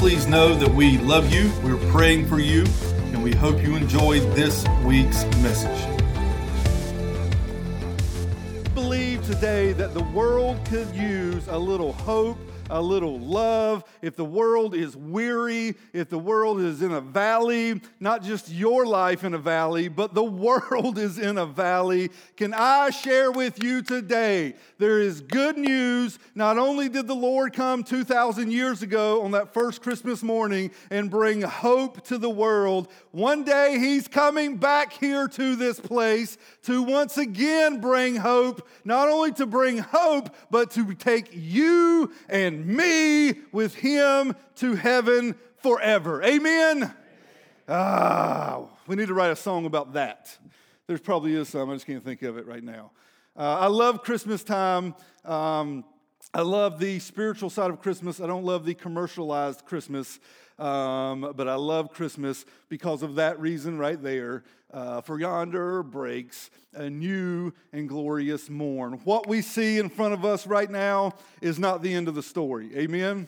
Please know that we love you, we're praying for you, and we hope you enjoyed this week's message. believe today that the world could use a little hope, a little love. If the world is weary, if the world is in a valley, not just your life in a valley, but the world is in a valley, can I share with you today? There is good news. Not only did the Lord come 2,000 years ago on that first Christmas morning and bring hope to the world, one day He's coming back here to this place to once again bring hope, not only to bring hope, but to take you and me with Him to heaven forever. Amen? Ah, we need to write a song about that. There's probably is some, I just can't think of it right now. Uh, I love Christmas time. Um, I love the spiritual side of Christmas. I don't love the commercialized Christmas, um, but I love Christmas because of that reason right there. Uh, for yonder breaks a new and glorious morn. What we see in front of us right now is not the end of the story. Amen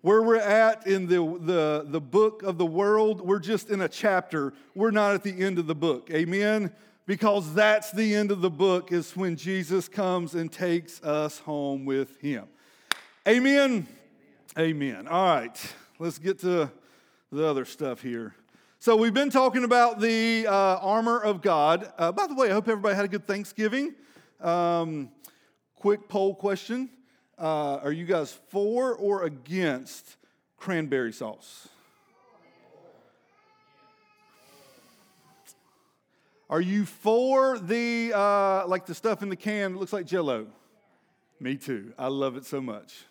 where we're at in the, the, the book of the world, we're just in a chapter. We're not at the end of the book. Amen? Because that's the end of the book, is when Jesus comes and takes us home with him. Amen? Amen. All right, let's get to the other stuff here. So, we've been talking about the uh, armor of God. Uh, by the way, I hope everybody had a good Thanksgiving. Um, quick poll question uh, are you guys for or against cranberry sauce? Are you for the uh, like the stuff in the can that looks like Jello? Me too. I love it so much.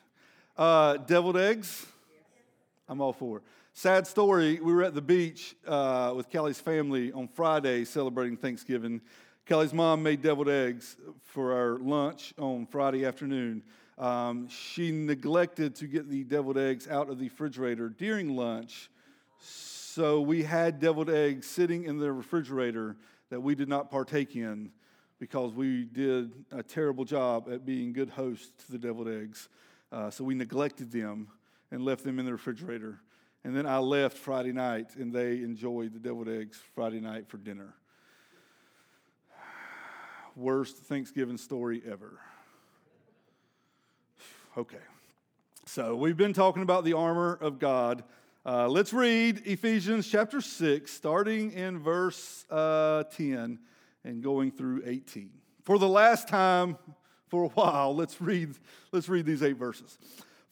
Uh, deviled eggs. I'm all for. Sad story. We were at the beach uh, with Kelly's family on Friday celebrating Thanksgiving. Kelly's mom made deviled eggs for our lunch on Friday afternoon. Um, she neglected to get the deviled eggs out of the refrigerator during lunch, so we had deviled eggs sitting in the refrigerator that we did not partake in because we did a terrible job at being good hosts to the deviled eggs. Uh, so we neglected them and left them in the refrigerator. And then I left Friday night, and they enjoyed the deviled eggs Friday night for dinner. Worst Thanksgiving story ever. Okay. So we've been talking about the armor of God. Uh, let's read Ephesians chapter 6, starting in verse uh, 10 and going through 18. For the last time, for a while, let's read, let's read these eight verses.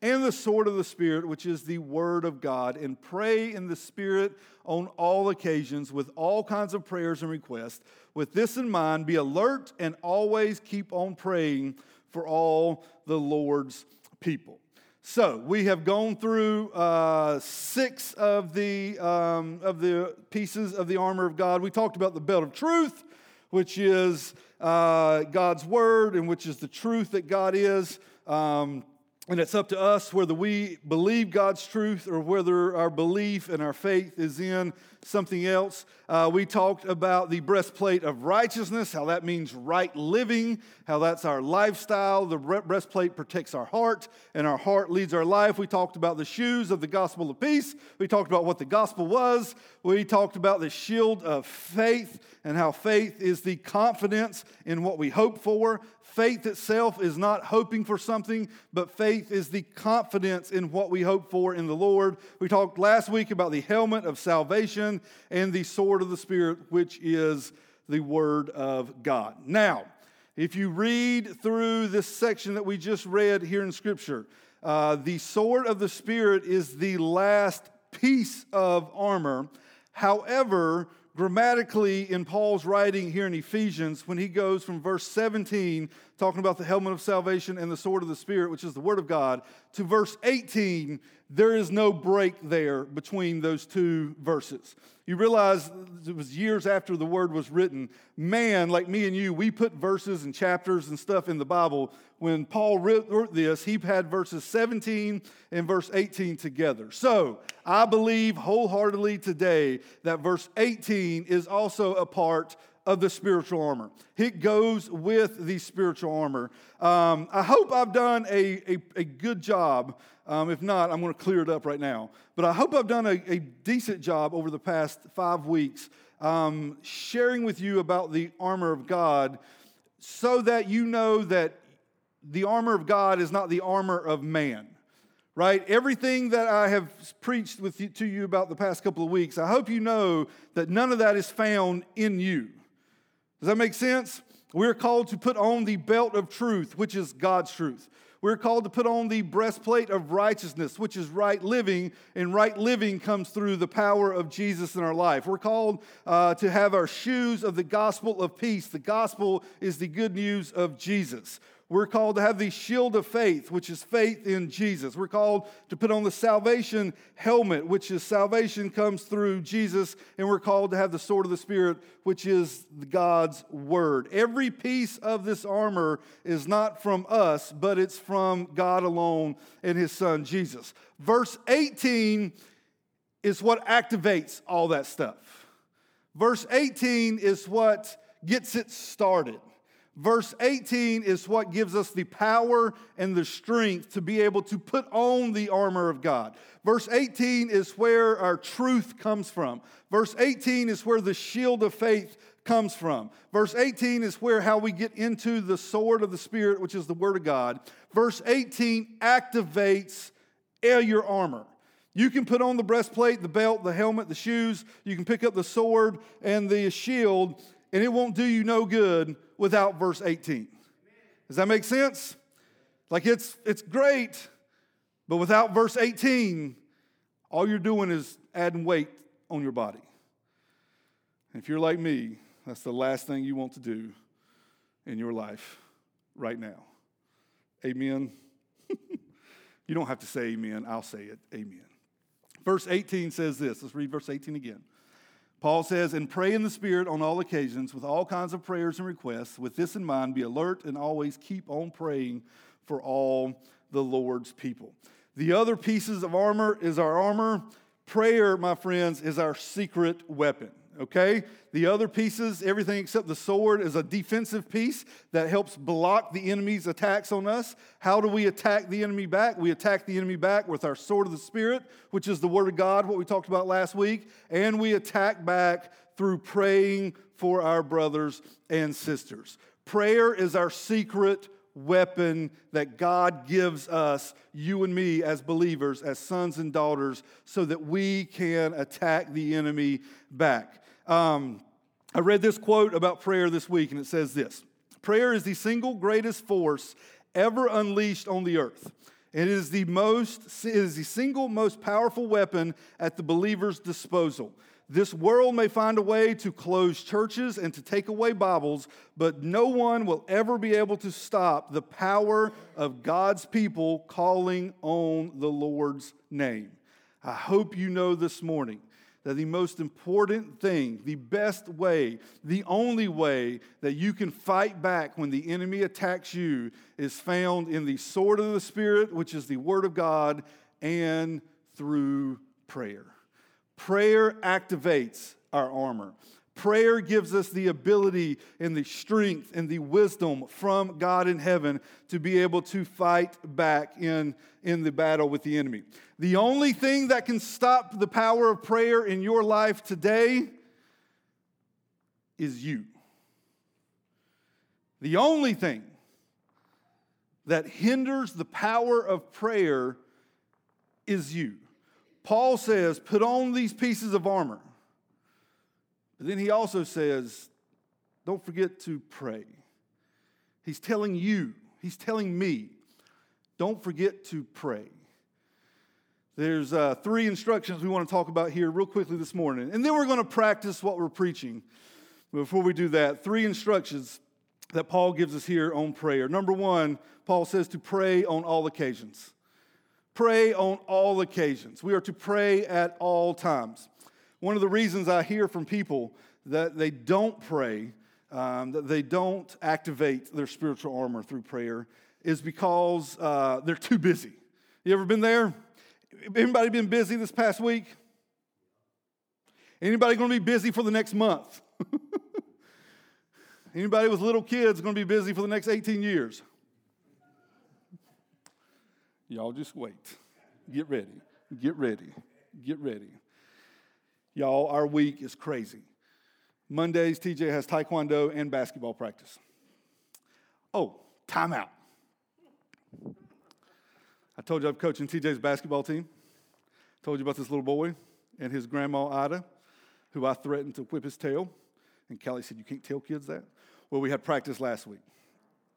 and the sword of the Spirit, which is the word of God, and pray in the Spirit on all occasions with all kinds of prayers and requests. With this in mind, be alert and always keep on praying for all the Lord's people. So we have gone through uh, six of the um, of the pieces of the armor of God. We talked about the belt of truth, which is uh, God's word, and which is the truth that God is. Um, And it's up to us whether we believe God's truth or whether our belief and our faith is in something else. Uh, we talked about the breastplate of righteousness, how that means right living, how that's our lifestyle. The breastplate protects our heart, and our heart leads our life. We talked about the shoes of the gospel of peace. We talked about what the gospel was. We talked about the shield of faith and how faith is the confidence in what we hope for. Faith itself is not hoping for something, but faith is the confidence in what we hope for in the Lord. We talked last week about the helmet of salvation and the sword of the Spirit, which is the Word of God. Now, if you read through this section that we just read here in Scripture, uh, the sword of the Spirit is the last piece of armor. However, grammatically in Paul's writing here in Ephesians, when he goes from verse 17, talking about the helmet of salvation and the sword of the Spirit, which is the Word of God, to verse 18, there is no break there between those two verses. You realize it was years after the word was written. Man, like me and you, we put verses and chapters and stuff in the Bible. When Paul wrote this, he had verses 17 and verse 18 together. So I believe wholeheartedly today that verse 18 is also a part of the spiritual armor. It goes with the spiritual armor. Um, I hope I've done a, a, a good job. Um, if not, I'm going to clear it up right now. But I hope I've done a, a decent job over the past five weeks um, sharing with you about the armor of God so that you know that the armor of God is not the armor of man right? Everything that I have preached with you, to you about the past couple of weeks, I hope you know that none of that is found in you. Does that make sense? We're called to put on the belt of truth, which is God's truth. We're called to put on the breastplate of righteousness, which is right living, and right living comes through the power of Jesus in our life. We're called uh, to have our shoes of the gospel of peace. The gospel is the good news of Jesus. We're called to have the shield of faith, which is faith in Jesus. We're called to put on the salvation helmet, which is salvation comes through Jesus. And we're called to have the sword of the Spirit, which is God's word. Every piece of this armor is not from us, but it's from God alone and his son Jesus. Verse 18 is what activates all that stuff. Verse 18 is what gets it started. Verse 18 is what gives us the power and the strength to be able to put on the armor of God. Verse 18 is where our truth comes from. Verse 18 is where the shield of faith comes from. Verse 18 is where how we get into the sword of the Spirit, which is the Word of God. Verse 18 activates your armor. You can put on the breastplate, the belt, the helmet, the shoes. You can pick up the sword and the shield, and it won't do you no good without verse 18. Does that make sense? Like it's, it's great, but without verse 18, all you're doing is adding weight on your body. if you're like me, that's the last thing you want to do in your life right now. Amen. you don't have to say amen, I'll say it. Amen. Verse 18 says this. Let's read verse 18 again. Paul says, and pray in the Spirit on all occasions with all kinds of prayers and requests. With this in mind, be alert and always keep on praying for all the Lord's people. The other pieces of armor is our armor. Prayer, my friends, is our secret weapon okay? The other pieces, everything except the sword, is a defensive piece that helps block the enemy's attacks on us. How do we attack the enemy back? We attack the enemy back with our sword of the Spirit, which is the Word of God, what we talked about last week, and we attack back through praying for our brothers and sisters. Prayer is our secret weapon that God gives us, you and me as believers, as sons and daughters, so that we can attack the enemy back. Um, I read this quote about prayer this week, and it says this Prayer is the single greatest force ever unleashed on the earth. It is the most, it is the single most powerful weapon at the believer's disposal. This world may find a way to close churches and to take away Bibles, but no one will ever be able to stop the power of God's people calling on the Lord's name. I hope you know this morning that the most important thing, the best way, the only way that you can fight back when the enemy attacks you is found in the sword of the Spirit, which is the Word of God, and through prayer. Prayer activates our armor. Prayer gives us the ability and the strength and the wisdom from God in heaven to be able to fight back in, in the battle with the enemy. The only thing that can stop the power of prayer in your life today is you. The only thing that hinders the power of prayer is you. Paul says, put on these pieces of armor. But then he also says, don't forget to pray. He's telling you, he's telling me, don't forget to pray. There's uh, three instructions we want to talk about here real quickly this morning. And then we're going to practice what we're preaching. But before we do that, three instructions that Paul gives us here on prayer. Number one, Paul says to pray on all occasions. Pray on all occasions. We are to pray at all times. One of the reasons I hear from people that they don't pray, um, that they don't activate their spiritual armor through prayer, is because uh, they're too busy. You ever been there? Anybody been busy this past week? Anybody going to be busy for the next month? Anybody with little kids going to be busy for the next 18 years? Y'all just wait. Get ready. Get ready. Get ready. Y'all, our week is crazy. Mondays, TJ has taekwondo and basketball practice. Oh, timeout. I told you I'm coaching TJ's basketball team. Told you about this little boy and his grandma Ida, who I threatened to whip his tail. And Kelly said, You can't tell kids that? Well, we had practice last week.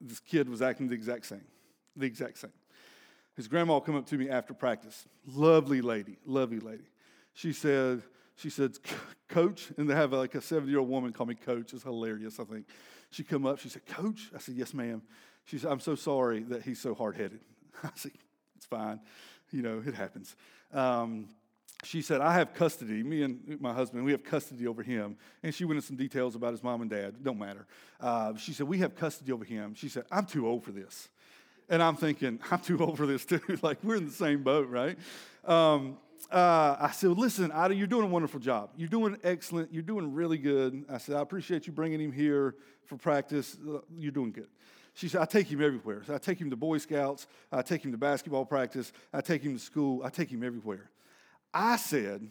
This kid was acting the exact same. The exact same. His grandma come up to me after practice. Lovely lady, lovely lady. She said, she said, Coach, and they have like a 70 year old woman call me Coach. It's hilarious, I think. She come up, she said, Coach? I said, Yes, ma'am. She said, I'm so sorry that he's so hard headed. I said, It's fine. You know, it happens. Um, she said, I have custody. Me and my husband, we have custody over him. And she went into some details about his mom and dad. Don't matter. Uh, she said, We have custody over him. She said, I'm too old for this. And I'm thinking, I'm too old for this too. like, we're in the same boat, right? Um, uh, I said, listen, Ida, you're doing a wonderful job. You're doing excellent. You're doing really good. I said, I appreciate you bringing him here for practice. Uh, you're doing good. She said, I take him everywhere. So I take him to Boy Scouts. I take him to basketball practice. I take him to school. I take him everywhere. I said,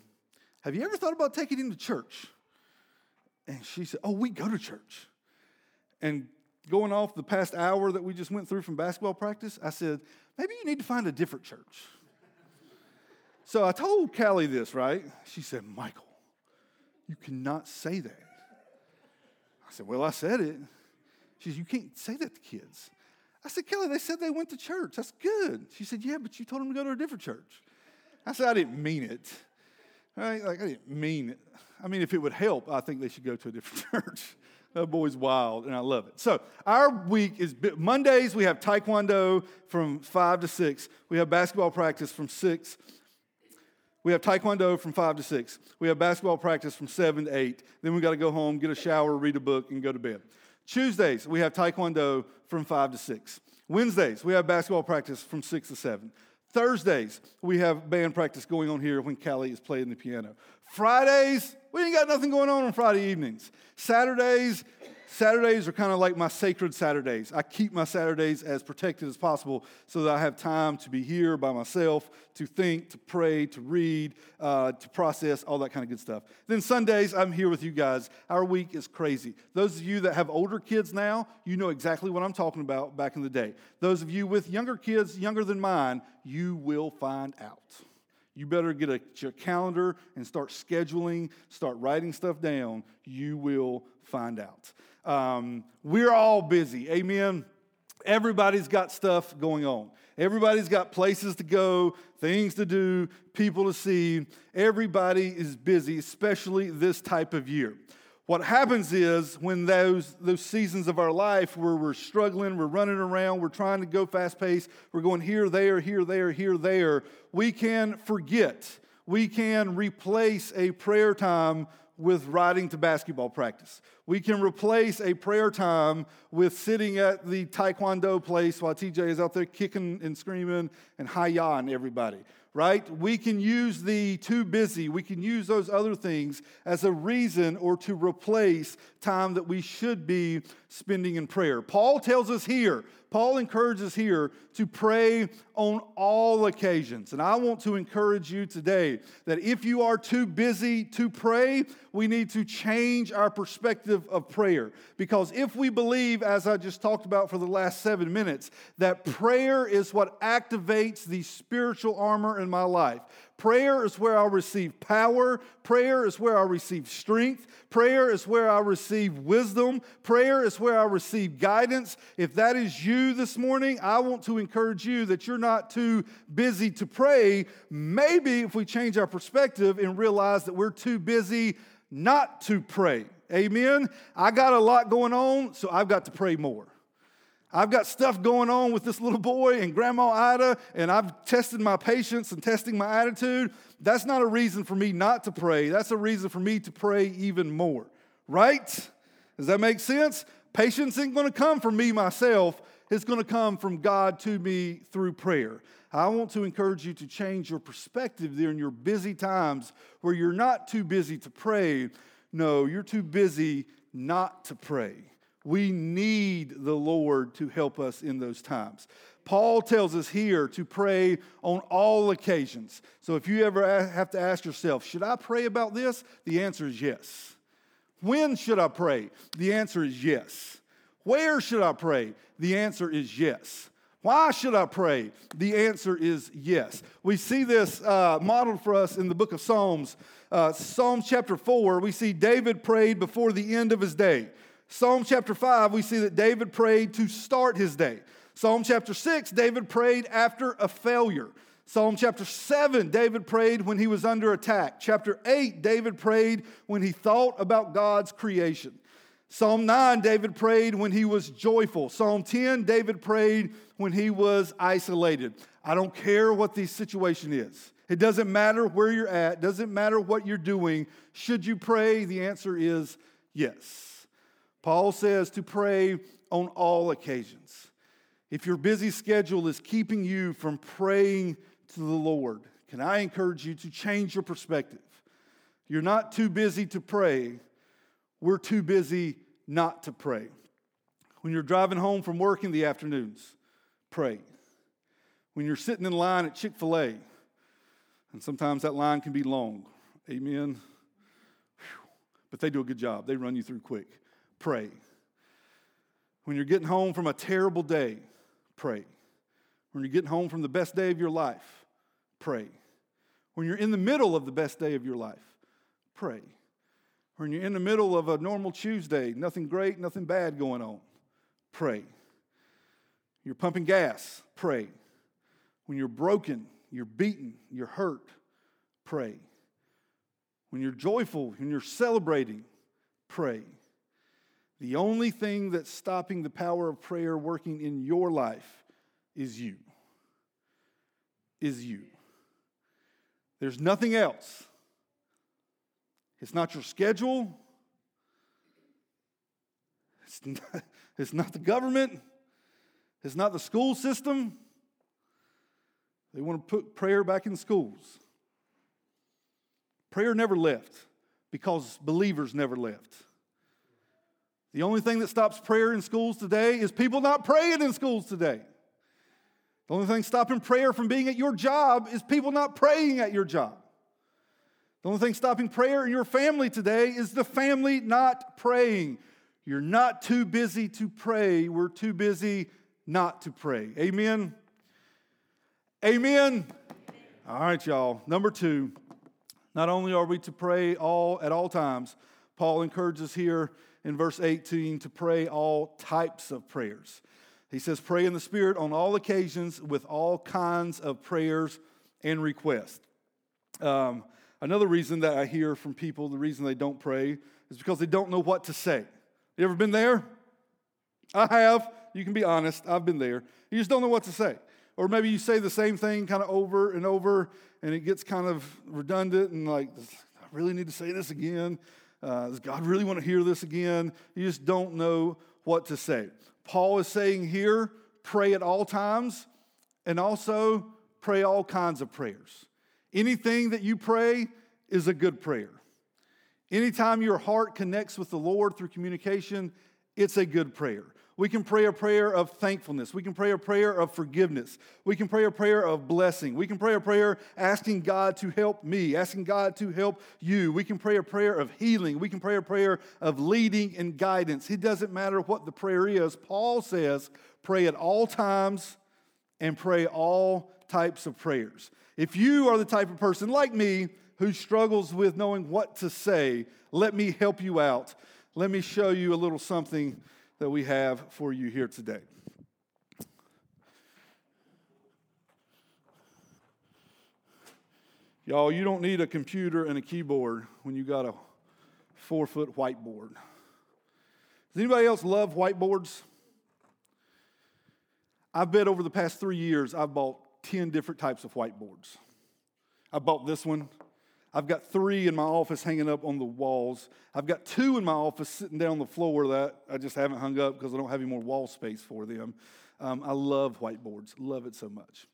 Have you ever thought about taking him to church? And she said, Oh, we go to church. And going off the past hour that we just went through from basketball practice, I said, Maybe you need to find a different church. So I told Callie this, right? She said, Michael, you cannot say that. I said, Well, I said it. She said, You can't say that to kids. I said, Kelly, they said they went to church. That's good. She said, Yeah, but you told them to go to a different church. I said, I didn't mean it. Right? Like, I didn't mean it. I mean, if it would help, I think they should go to a different church. That boy's wild, and I love it. So, our week is Mondays, we have Taekwondo from 5 to 6. We have basketball practice from 6 we have taekwondo from 5 to 6. We have basketball practice from 7 to 8. Then we got to go home, get a shower, read a book, and go to bed. Tuesdays, we have taekwondo from 5 to 6. Wednesdays, we have basketball practice from 6 to 7. Thursdays, we have band practice going on here when Callie is playing the piano. Fridays, we ain't got nothing going on on Friday evenings. Saturdays, Saturdays are kind of like my sacred Saturdays. I keep my Saturdays as protected as possible so that I have time to be here by myself, to think, to pray, to read, uh, to process, all that kind of good stuff. Then Sundays, I'm here with you guys. Our week is crazy. Those of you that have older kids now, you know exactly what I'm talking about back in the day. Those of you with younger kids, younger than mine, you will find out. You better get a, your calendar and start scheduling, start writing stuff down. You will find out. Um, we're all busy. Amen. Everybody's got stuff going on. Everybody's got places to go, things to do, people to see. Everybody is busy, especially this type of year. What happens is when those, those seasons of our life where we're struggling, we're running around, we're trying to go fast pace, we're going here, there, here, there, here, there, we can forget We can replace a prayer time with riding to basketball practice. We can replace a prayer time with sitting at the taekwondo place while TJ is out there kicking and screaming and hi-yahing everybody right? We can use the too busy, we can use those other things as a reason or to replace time that we should be spending in prayer. Paul tells us here, Paul encourages here to pray on all occasions. And I want to encourage you today that if you are too busy to pray, we need to change our perspective of prayer. Because if we believe, as I just talked about for the last seven minutes, that prayer is what activates the spiritual armor in my life, Prayer is where I'll receive power. Prayer is where I'll receive strength. Prayer is where I'll receive wisdom. Prayer is where I'll receive guidance. If that is you this morning, I want to encourage you that you're not too busy to pray. Maybe if we change our perspective and realize that we're too busy not to pray. Amen. I got a lot going on, so I've got to pray more. I've got stuff going on with this little boy and Grandma Ida, and I've tested my patience and testing my attitude. That's not a reason for me not to pray. That's a reason for me to pray even more, right? Does that make sense? Patience ain't gonna come from me myself, it's gonna come from God to me through prayer. I want to encourage you to change your perspective during your busy times where you're not too busy to pray. No, you're too busy not to pray. We need the Lord to help us in those times. Paul tells us here to pray on all occasions. So if you ever have to ask yourself, should I pray about this? The answer is yes. When should I pray? The answer is yes. Where should I pray? The answer is yes. Why should I pray? The answer is yes. We see this uh, modeled for us in the book of Psalms. Uh, Psalms chapter 4, we see David prayed before the end of his day. Psalm chapter 5, we see that David prayed to start his day. Psalm chapter 6, David prayed after a failure. Psalm chapter 7, David prayed when he was under attack. Chapter 8, David prayed when he thought about God's creation. Psalm 9, David prayed when he was joyful. Psalm 10, David prayed when he was isolated. I don't care what the situation is. It doesn't matter where you're at, doesn't matter what you're doing. Should you pray? The answer is yes. Paul says to pray on all occasions. If your busy schedule is keeping you from praying to the Lord, can I encourage you to change your perspective? You're not too busy to pray, we're too busy not to pray. When you're driving home from work in the afternoons, pray. When you're sitting in line at Chick fil A, and sometimes that line can be long, amen. But they do a good job, they run you through quick pray. When you're getting home from a terrible day, pray. When you're getting home from the best day of your life, pray. When you're in the middle of the best day of your life, pray. When you're in the middle of a normal Tuesday, nothing great, nothing bad going on, pray. You're pumping gas, pray. When you're broken, you're beaten, you're hurt, pray. When you're joyful, when you're celebrating, pray. The only thing that's stopping the power of prayer working in your life is you. Is you. There's nothing else. It's not your schedule. It's not, it's not the government. It's not the school system. They want to put prayer back in schools. Prayer never left because believers never left. The only thing that stops prayer in schools today is people not praying in schools today. The only thing stopping prayer from being at your job is people not praying at your job. The only thing stopping prayer in your family today is the family not praying. You're not too busy to pray. We're too busy not to pray. Amen. Amen. All right, y'all. Number two, not only are we to pray all at all times, Paul encourages here in verse 18 to pray all types of prayers. He says, Pray in the Spirit on all occasions with all kinds of prayers and requests. Um, another reason that I hear from people, the reason they don't pray, is because they don't know what to say. You ever been there? I have. You can be honest. I've been there. You just don't know what to say. Or maybe you say the same thing kind of over and over and it gets kind of redundant and like, I really need to say this again. Uh, does God really want to hear this again? You just don't know what to say. Paul is saying here pray at all times and also pray all kinds of prayers. Anything that you pray is a good prayer. Anytime your heart connects with the Lord through communication, it's a good prayer. We can pray a prayer of thankfulness. We can pray a prayer of forgiveness. We can pray a prayer of blessing. We can pray a prayer asking God to help me, asking God to help you. We can pray a prayer of healing. We can pray a prayer of leading and guidance. It doesn't matter what the prayer is. Paul says, pray at all times and pray all types of prayers. If you are the type of person like me who struggles with knowing what to say, let me help you out. Let me show you a little something that we have for you here today. Y'all, you don't need a computer and a keyboard when you got a four foot whiteboard. Does anybody else love whiteboards? I bet over the past three years I've bought 10 different types of whiteboards. I bought this one. I've got three in my office hanging up on the walls. I've got two in my office sitting down on the floor that I just haven't hung up because I don't have any more wall space for them. Um, I love whiteboards, love it so much.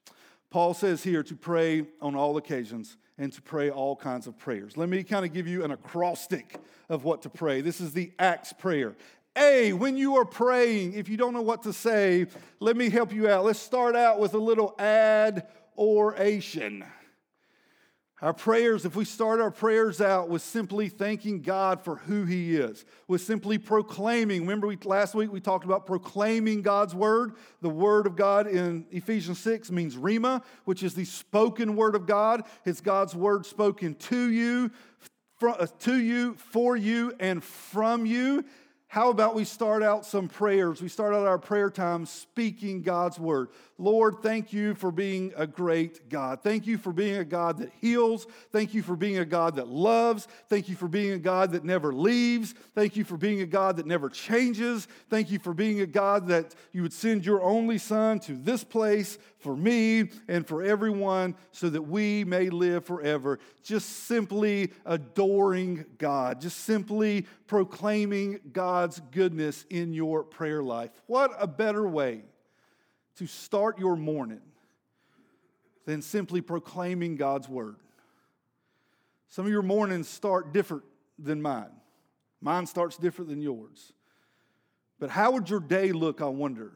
Paul says here to pray on all occasions and to pray all kinds of prayers. Let me kind of give you an acrostic of what to pray. This is the Acts prayer. A, when you are praying, if you don't know what to say, let me help you out. Let's start out with a little adoration. Our prayers, if we start our prayers out with simply thanking God for who He is, with simply proclaiming, remember we, last week we talked about proclaiming God's word. The word of God in Ephesians 6 means Rhema, which is the spoken word of God. It's God's word spoken to you, uh, to you, for you, and from you. How about we start out some prayers? We start out our prayer time speaking God's word. Lord, thank you for being a great God. Thank you for being a God that heals. Thank you for being a God that loves. Thank you for being a God that never leaves. Thank you for being a God that never changes. Thank you for being a God that you would send your only Son to this place for me and for everyone so that we may live forever. Just simply adoring God, just simply proclaiming God's goodness in your prayer life. What a better way to start your morning than simply proclaiming God's word. Some of your mornings start different than mine. Mine starts different than yours. But how would your day look, I wonder,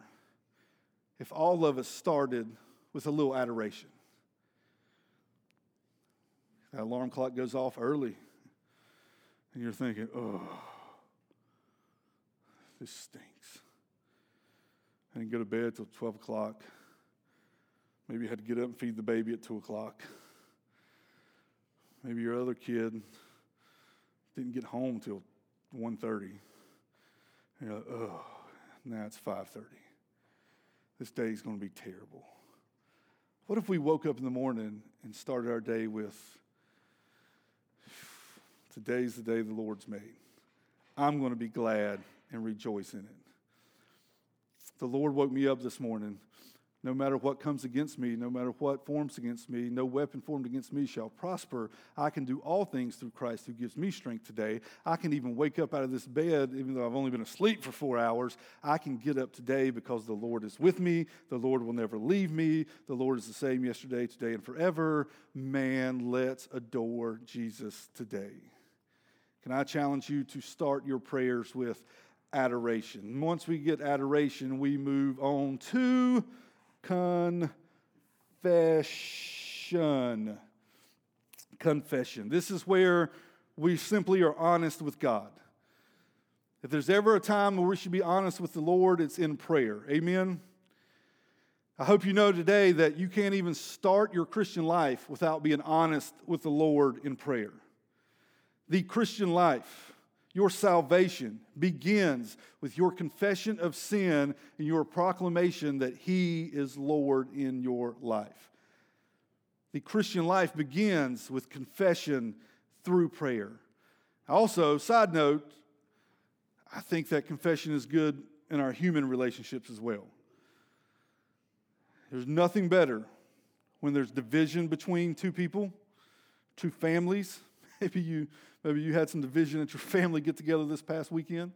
if all of us started with a little adoration? That alarm clock goes off early, and you're thinking, oh, this stinks. I didn't go to bed till 12 o'clock. Maybe you had to get up and feed the baby at 2 o'clock. Maybe your other kid didn't get home till 1.30. You're like, oh, now it's 5.30. This day is going to be terrible. What if we woke up in the morning and started our day with, today's the day the Lord's made. I'm going to be glad and rejoice in it. The Lord woke me up this morning. No matter what comes against me, no matter what forms against me, no weapon formed against me shall prosper. I can do all things through Christ who gives me strength today. I can even wake up out of this bed, even though I've only been asleep for four hours. I can get up today because the Lord is with me. The Lord will never leave me. The Lord is the same yesterday, today, and forever. Man, let's adore Jesus today. Can I challenge you to start your prayers with adoration. Once we get adoration, we move on to confession. Confession. This is where we simply are honest with God. If there's ever a time where we should be honest with the Lord, it's in prayer. Amen. I hope you know today that you can't even start your Christian life without being honest with the Lord in prayer. The Christian life your salvation begins with your confession of sin and your proclamation that He is Lord in your life. The Christian life begins with confession through prayer. Also, side note, I think that confession is good in our human relationships as well. There's nothing better when there's division between two people, two families. Maybe you, maybe you had some division at your family get together this past weekend.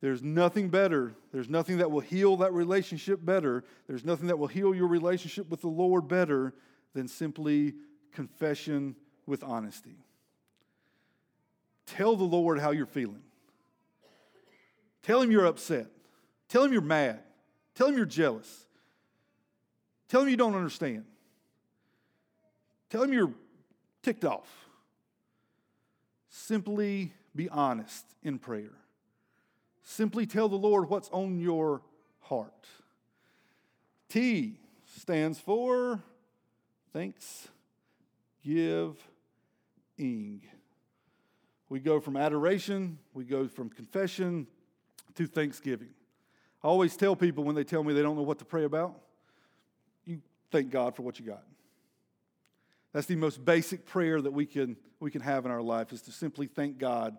There's nothing better. There's nothing that will heal that relationship better. There's nothing that will heal your relationship with the Lord better than simply confession with honesty. Tell the Lord how you're feeling. Tell him you're upset. Tell him you're mad. Tell him you're jealous. Tell him you don't understand. Tell him you're ticked off. Simply be honest in prayer. Simply tell the Lord what's on your heart. T stands for thanks, give, ing. We go from adoration, we go from confession to thanksgiving. I always tell people when they tell me they don't know what to pray about, you thank God for what you got. That's the most basic prayer that we can, we can have in our life is to simply thank God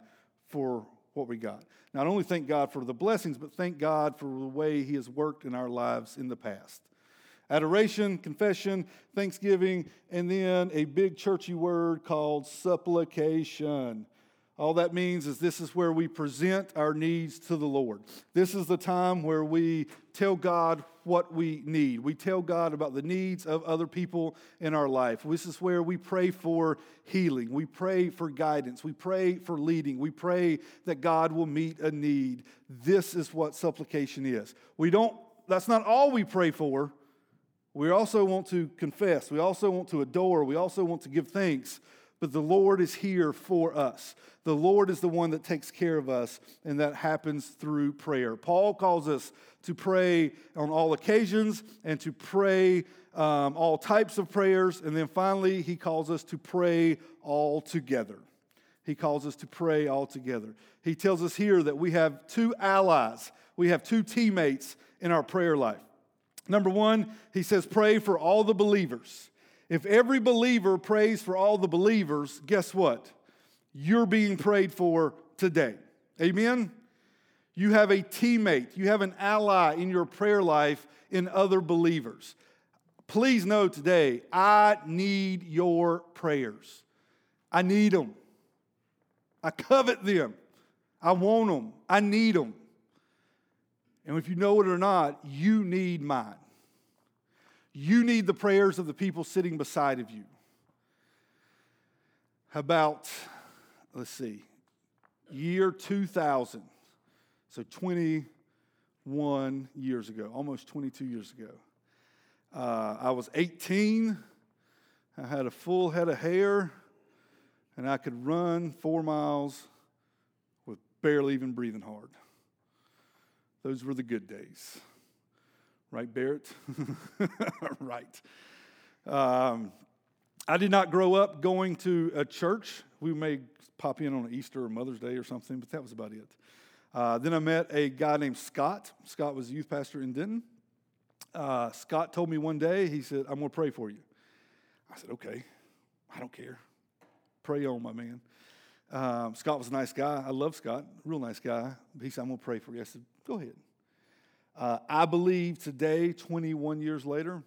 for what we got. Not only thank God for the blessings, but thank God for the way He has worked in our lives in the past. Adoration, confession, thanksgiving, and then a big churchy word called supplication. All that means is this is where we present our needs to the Lord. This is the time where we tell God what we need. We tell God about the needs of other people in our life. This is where we pray for healing. We pray for guidance. We pray for leading. We pray that God will meet a need. This is what supplication is. We don't, that's not all we pray for. We also want to confess. We also want to adore. We also want to give thanks but the Lord is here for us. The Lord is the one that takes care of us, and that happens through prayer. Paul calls us to pray on all occasions and to pray um, all types of prayers. And then finally, he calls us to pray all together. He calls us to pray all together. He tells us here that we have two allies, we have two teammates in our prayer life. Number one, he says, pray for all the believers. If every believer prays for all the believers, guess what? You're being prayed for today. Amen? You have a teammate, you have an ally in your prayer life in other believers. Please know today, I need your prayers. I need them. I covet them. I want them. I need them. And if you know it or not, you need mine. You need the prayers of the people sitting beside of you. About, let's see, year 2000, so 21 years ago, almost 22 years ago. Uh, I was 18, I had a full head of hair, and I could run four miles with barely even breathing hard. Those were the good days. Right, Barrett? right. Um, I did not grow up going to a church. We may pop in on Easter or Mother's Day or something, but that was about it. Uh, then I met a guy named Scott. Scott was a youth pastor in Denton. Uh, Scott told me one day, he said, I'm going to pray for you. I said, okay, I don't care. Pray on, my man. Um, Scott was a nice guy. I love Scott, real nice guy. He said, I'm going to pray for you. I said, go ahead. Uh, I believe today, 21 years later,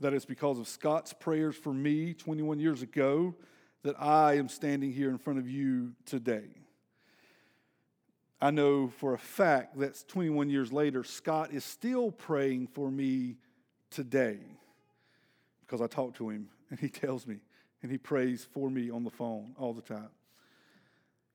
that it's because of Scott's prayers for me 21 years ago that I am standing here in front of you today. I know for a fact that 21 years later, Scott is still praying for me today because I talk to him and he tells me and he prays for me on the phone all the time.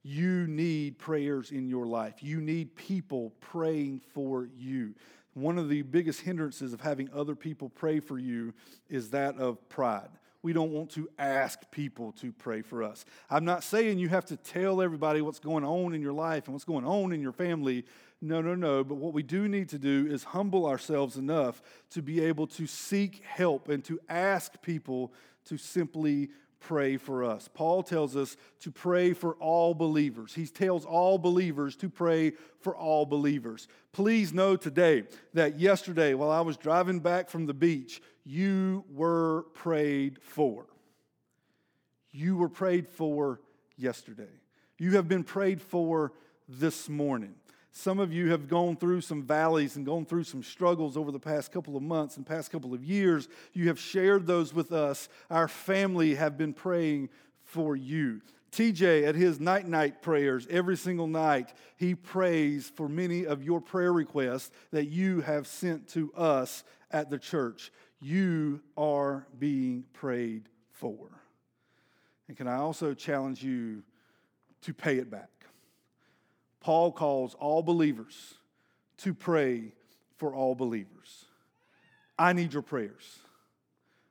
You need prayers in your life. You need people praying for you. One of the biggest hindrances of having other people pray for you is that of pride. We don't want to ask people to pray for us. I'm not saying you have to tell everybody what's going on in your life and what's going on in your family. No, no, no. But what we do need to do is humble ourselves enough to be able to seek help and to ask people to simply pray for us. Paul tells us to pray for all believers. He tells all believers to pray for all believers. Please know today that yesterday, while I was driving back from the beach, you were prayed for. You were prayed for yesterday. You have been prayed for this morning. Some of you have gone through some valleys and gone through some struggles over the past couple of months and past couple of years. You have shared those with us. Our family have been praying for you. TJ, at his night night prayers, every single night, he prays for many of your prayer requests that you have sent to us at the church. You are being prayed for. And can I also challenge you to pay it back? Paul calls all believers to pray for all believers. I need your prayers.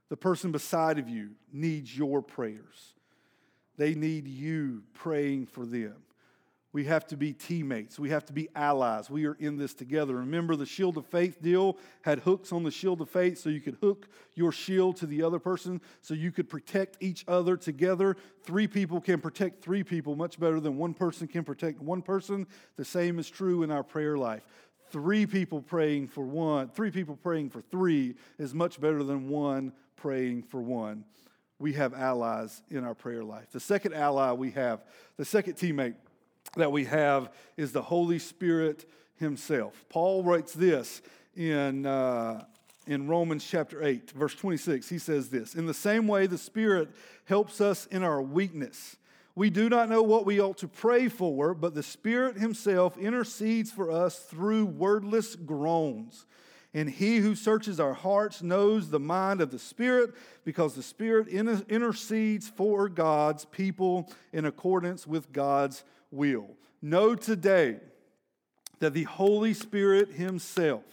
The person beside of you needs your prayers. They need you praying for them. We have to be teammates. We have to be allies. We are in this together. Remember, the shield of faith deal had hooks on the shield of faith so you could hook your shield to the other person so you could protect each other together. Three people can protect three people much better than one person can protect one person. The same is true in our prayer life. Three people praying for one, three people praying for three is much better than one praying for one. We have allies in our prayer life. The second ally we have, the second teammate, that we have is the Holy Spirit Himself. Paul writes this in, uh, in Romans chapter 8, verse 26. He says this In the same way, the Spirit helps us in our weakness. We do not know what we ought to pray for, but the Spirit Himself intercedes for us through wordless groans. And He who searches our hearts knows the mind of the Spirit, because the Spirit intercedes for God's people in accordance with God's will. Know today that the Holy Spirit Himself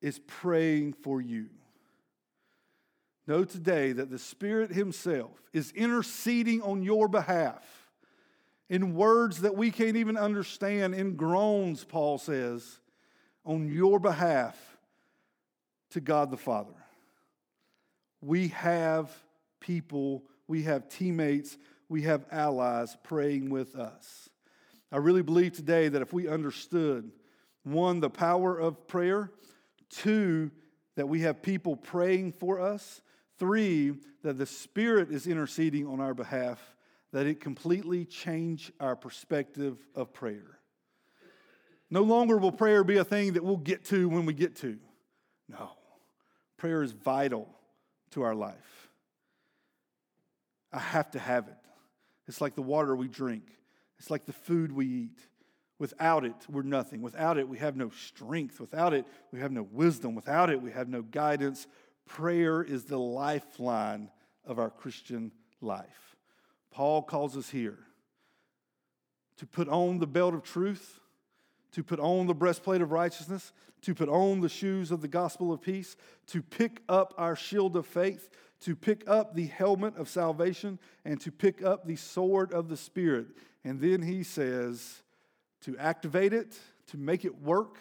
is praying for you. Know today that the Spirit Himself is interceding on your behalf in words that we can't even understand, in groans, Paul says, on your behalf to God the Father. We have people, we have teammates we have allies praying with us. I really believe today that if we understood one, the power of prayer, two, that we have people praying for us, three, that the Spirit is interceding on our behalf, that it completely change our perspective of prayer. No longer will prayer be a thing that we'll get to when we get to. No, prayer is vital to our life. I have to have it. It's like the water we drink, it's like the food we eat. Without it, we're nothing. Without it, we have no strength. Without it, we have no wisdom. Without it, we have no guidance. Prayer is the lifeline of our Christian life. Paul calls us here to put on the belt of truth, to put on the breastplate of righteousness, to put on the shoes of the gospel of peace, to pick up our shield of faith, to pick up the helmet of salvation and to pick up the sword of the Spirit. And then he says, to activate it, to make it work,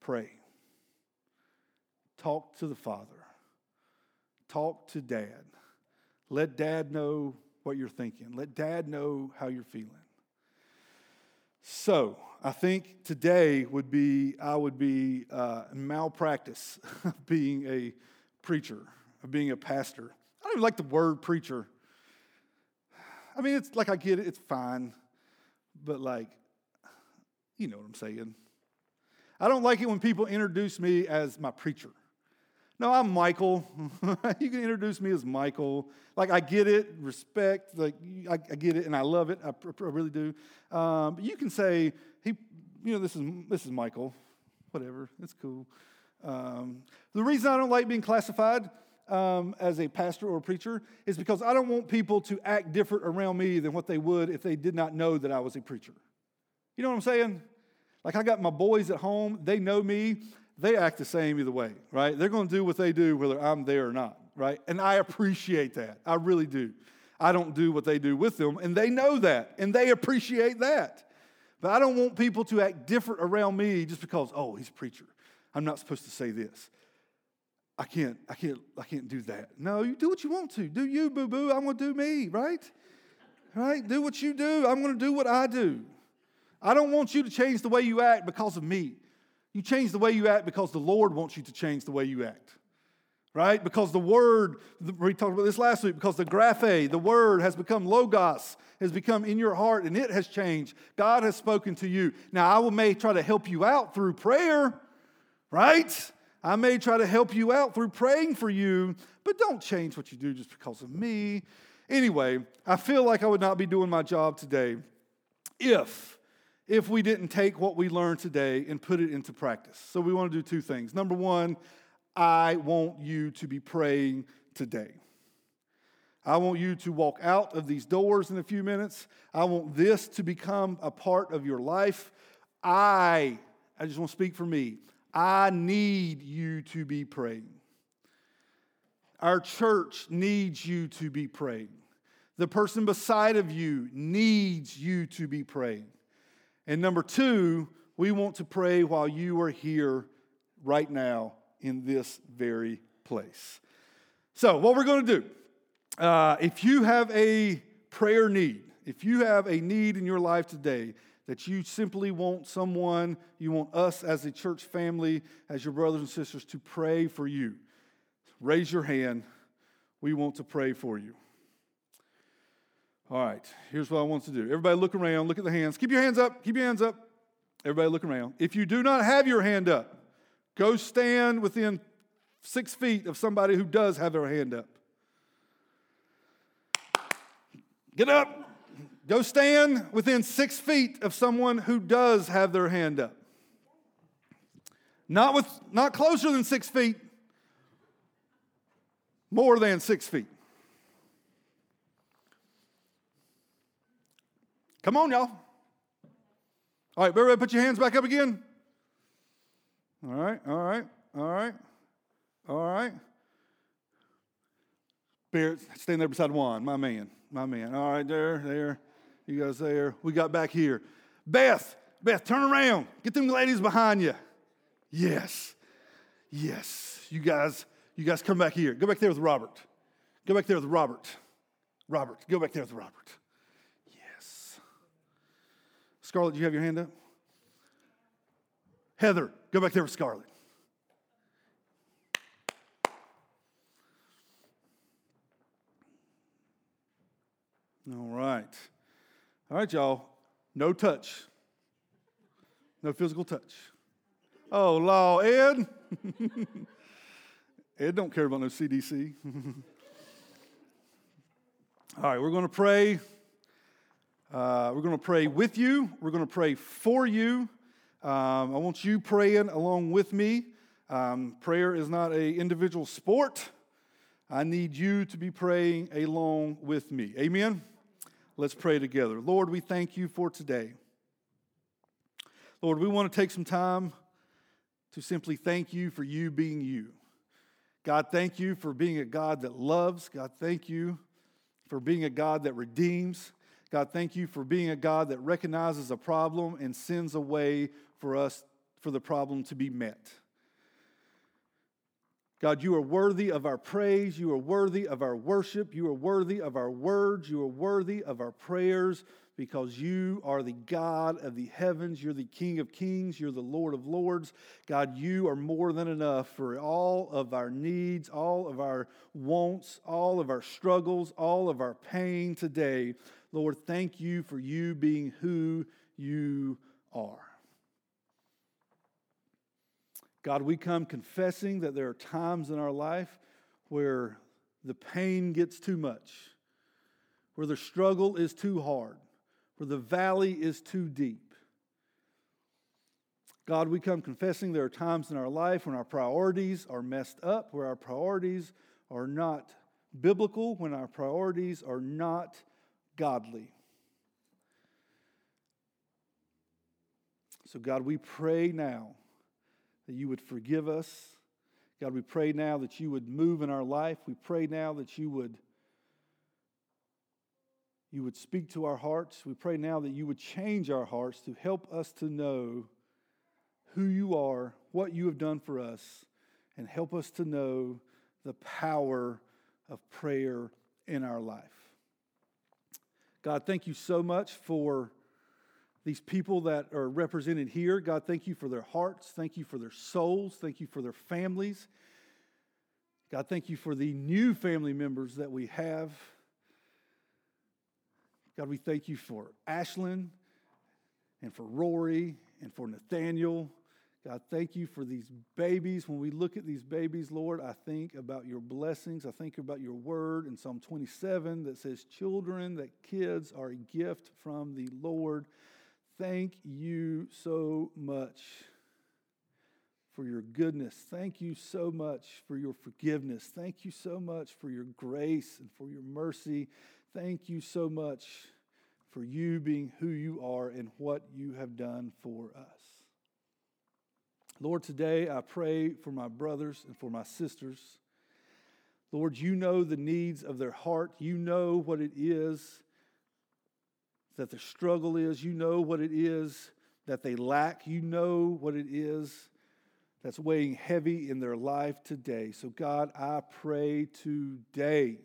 pray. Talk to the Father. Talk to Dad. Let Dad know what you're thinking. Let Dad know how you're feeling. So, I think today would be, I would be uh, malpractice being a preacher of being a pastor. I don't even like the word preacher. I mean, it's like I get it, it's fine, but like, you know what I'm saying. I don't like it when people introduce me as my preacher. No, I'm Michael. you can introduce me as Michael. Like, I get it, respect, like, I, I get it, and I love it. I, I really do. Um, but you can say, he, you know, this is, this is Michael. Whatever, it's cool. Um, the reason I don't like being classified um, as a pastor or preacher is because I don't want people to act different around me than what they would if they did not know that I was a preacher. You know what I'm saying? Like I got my boys at home, they know me, they act the same either way, right? They're to do what they do whether I'm there or not, right? And I appreciate that. I really do. I don't do what they do with them, and they know that, and they appreciate that. But I don't want people to act different around me just because, oh, he's a preacher. I'm not supposed to say this. I can't, I can't, I can't do that. No, you do what you want to. Do you, boo boo. I'm going to do me, right? Right? Do what you do. I'm going to do what I do. I don't want you to change the way you act because of me. You change the way you act because the Lord wants you to change the way you act. right? Because the word, we talked about this last week, because the graphe, the word has become logos, has become in your heart and it has changed. God has spoken to you. Now, I will may try to help you out through prayer, right? I may try to help you out through praying for you, but don't change what you do just because of me. Anyway, I feel like I would not be doing my job today if if we didn't take what we learned today and put it into practice. So we want to do two things. Number 1, I want you to be praying today. I want you to walk out of these doors in a few minutes. I want this to become a part of your life. I, I just want to speak for me. I need you to be praying. Our church needs you to be praying. The person beside of you needs you to be praying. And number two, we want to pray while you are here right now in this very place. So, what we're going to do, uh, if you have a prayer need, if you have a need in your life today that you simply want someone, you want us as a church family, as your brothers and sisters, to pray for you, raise your hand. We want to pray for you. All right, here's what I want to do. Everybody look around, look at the hands. Keep your hands up, keep your hands up. Everybody look around. If you do not have your hand up, Go stand within six feet of somebody who does have their hand up. Get up. Go stand within six feet of someone who does have their hand up. Not, with, not closer than six feet, more than six feet. Come on, y'all. All right, everybody put your hands back up again. All right, all right, all right, all right. Barrett, stand there beside Juan, my man, my man. All right, there, there. You guys there. We got back here. Beth, Beth, turn around. Get them ladies behind you. Yes, yes. You guys, you guys come back here. Go back there with Robert. Go back there with Robert. Robert, go back there with Robert. Yes. Scarlett, do you have your hand up? Heather, go back there with Scarlett. All right. All right, y'all. No touch. No physical touch. Oh, law, Ed. Ed don't care about no CDC. All right, we're going to pray. Uh, we're going to pray with you. We're going to pray for you. Um, I want you praying along with me. Um, prayer is not an individual sport. I need you to be praying along with me. Amen? Let's pray together. Lord, we thank you for today. Lord, we want to take some time to simply thank you for you being you. God, thank you for being a God that loves. God, thank you for being a God that redeems. God, thank you for being a God that recognizes a problem and sends a way for us, for the problem to be met. God, you are worthy of our praise. You are worthy of our worship. You are worthy of our words. You are worthy of our prayers because you are the God of the heavens. You're the King of kings. You're the Lord of lords. God, you are more than enough for all of our needs, all of our wants, all of our struggles, all of our pain today. Lord, thank you for you being who you are. God, we come confessing that there are times in our life where the pain gets too much, where the struggle is too hard, where the valley is too deep. God, we come confessing there are times in our life when our priorities are messed up, where our priorities are not biblical, when our priorities are not godly. So, God, we pray now that you would forgive us. God, we pray now that you would move in our life. We pray now that you would you would speak to our hearts. We pray now that you would change our hearts to help us to know who you are, what you have done for us, and help us to know the power of prayer in our life. God, thank you so much for these people that are represented here. God, thank you for their hearts. Thank you for their souls. Thank you for their families. God, thank you for the new family members that we have. God, we thank you for Ashlyn and for Rory and for Nathaniel. God, thank you for these babies. When we look at these babies, Lord, I think about your blessings. I think about your word in Psalm 27 that says, Children, that kids are a gift from the Lord. Thank you so much for your goodness. Thank you so much for your forgiveness. Thank you so much for your grace and for your mercy. Thank you so much for you being who you are and what you have done for us. Lord, today I pray for my brothers and for my sisters. Lord, you know the needs of their heart. You know what it is that the struggle is. You know what it is that they lack. You know what it is that's weighing heavy in their life today. So, God, I pray today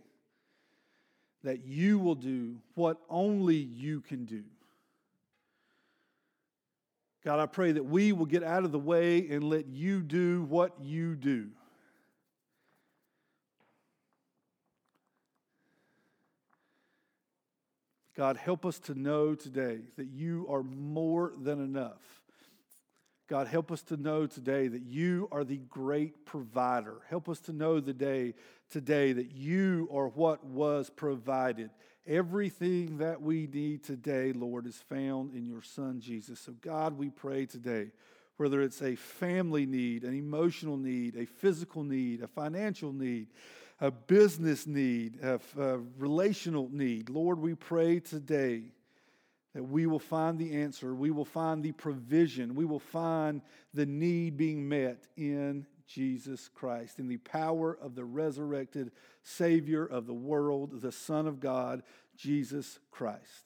that you will do what only you can do. God, I pray that we will get out of the way and let you do what you do. God, help us to know today that you are more than enough. God, help us to know today that you are the great provider. Help us to know the day today that you are what was provided. Everything that we need today, Lord, is found in your Son, Jesus. So, God, we pray today, whether it's a family need, an emotional need, a physical need, a financial need, a business need, a, a relational need, Lord, we pray today that we will find the answer, we will find the provision, we will find the need being met in Jesus Christ, in the power of the resurrected Savior of the world, the Son of God, Jesus Christ.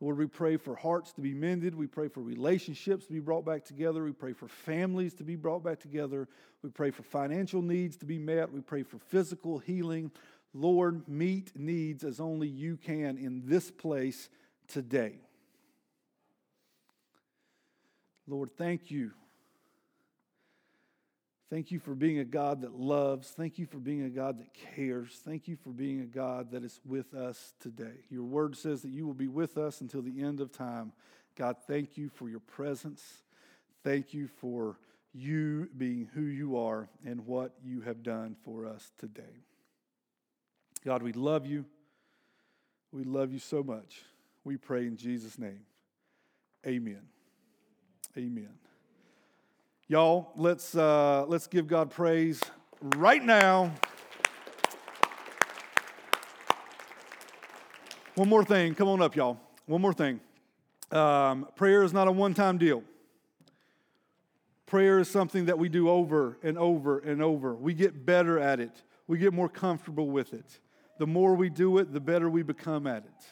Lord, we pray for hearts to be mended. We pray for relationships to be brought back together. We pray for families to be brought back together. We pray for financial needs to be met. We pray for physical healing. Lord, meet needs as only you can in this place today. Lord, thank you Thank you for being a God that loves. Thank you for being a God that cares. Thank you for being a God that is with us today. Your word says that you will be with us until the end of time. God, thank you for your presence. Thank you for you being who you are and what you have done for us today. God, we love you. We love you so much. We pray in Jesus' name. Amen. Amen. Y'all, let's, uh, let's give God praise right now. One more thing. Come on up, y'all. One more thing. Um, prayer is not a one time deal. Prayer is something that we do over and over and over. We get better at it, we get more comfortable with it. The more we do it, the better we become at it.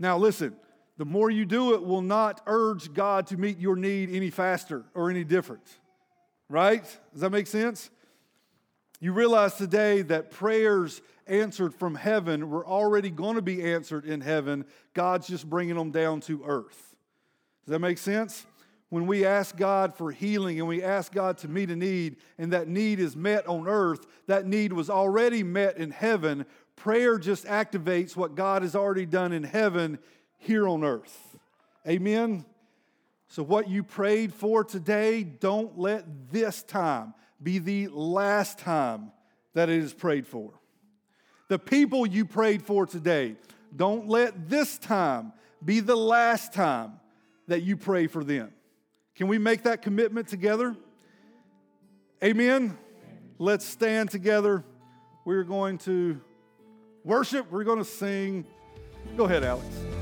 Now, listen, the more you do it will not urge God to meet your need any faster or any different. Right? Does that make sense? You realize today that prayers answered from heaven were already going to be answered in heaven. God's just bringing them down to earth. Does that make sense? When we ask God for healing and we ask God to meet a need, and that need is met on earth, that need was already met in heaven. Prayer just activates what God has already done in heaven here on earth. Amen? So, what you prayed for today, don't let this time be the last time that it is prayed for. The people you prayed for today, don't let this time be the last time that you pray for them. Can we make that commitment together? Amen? Let's stand together. We're going to worship, we're going to sing. Go ahead, Alex.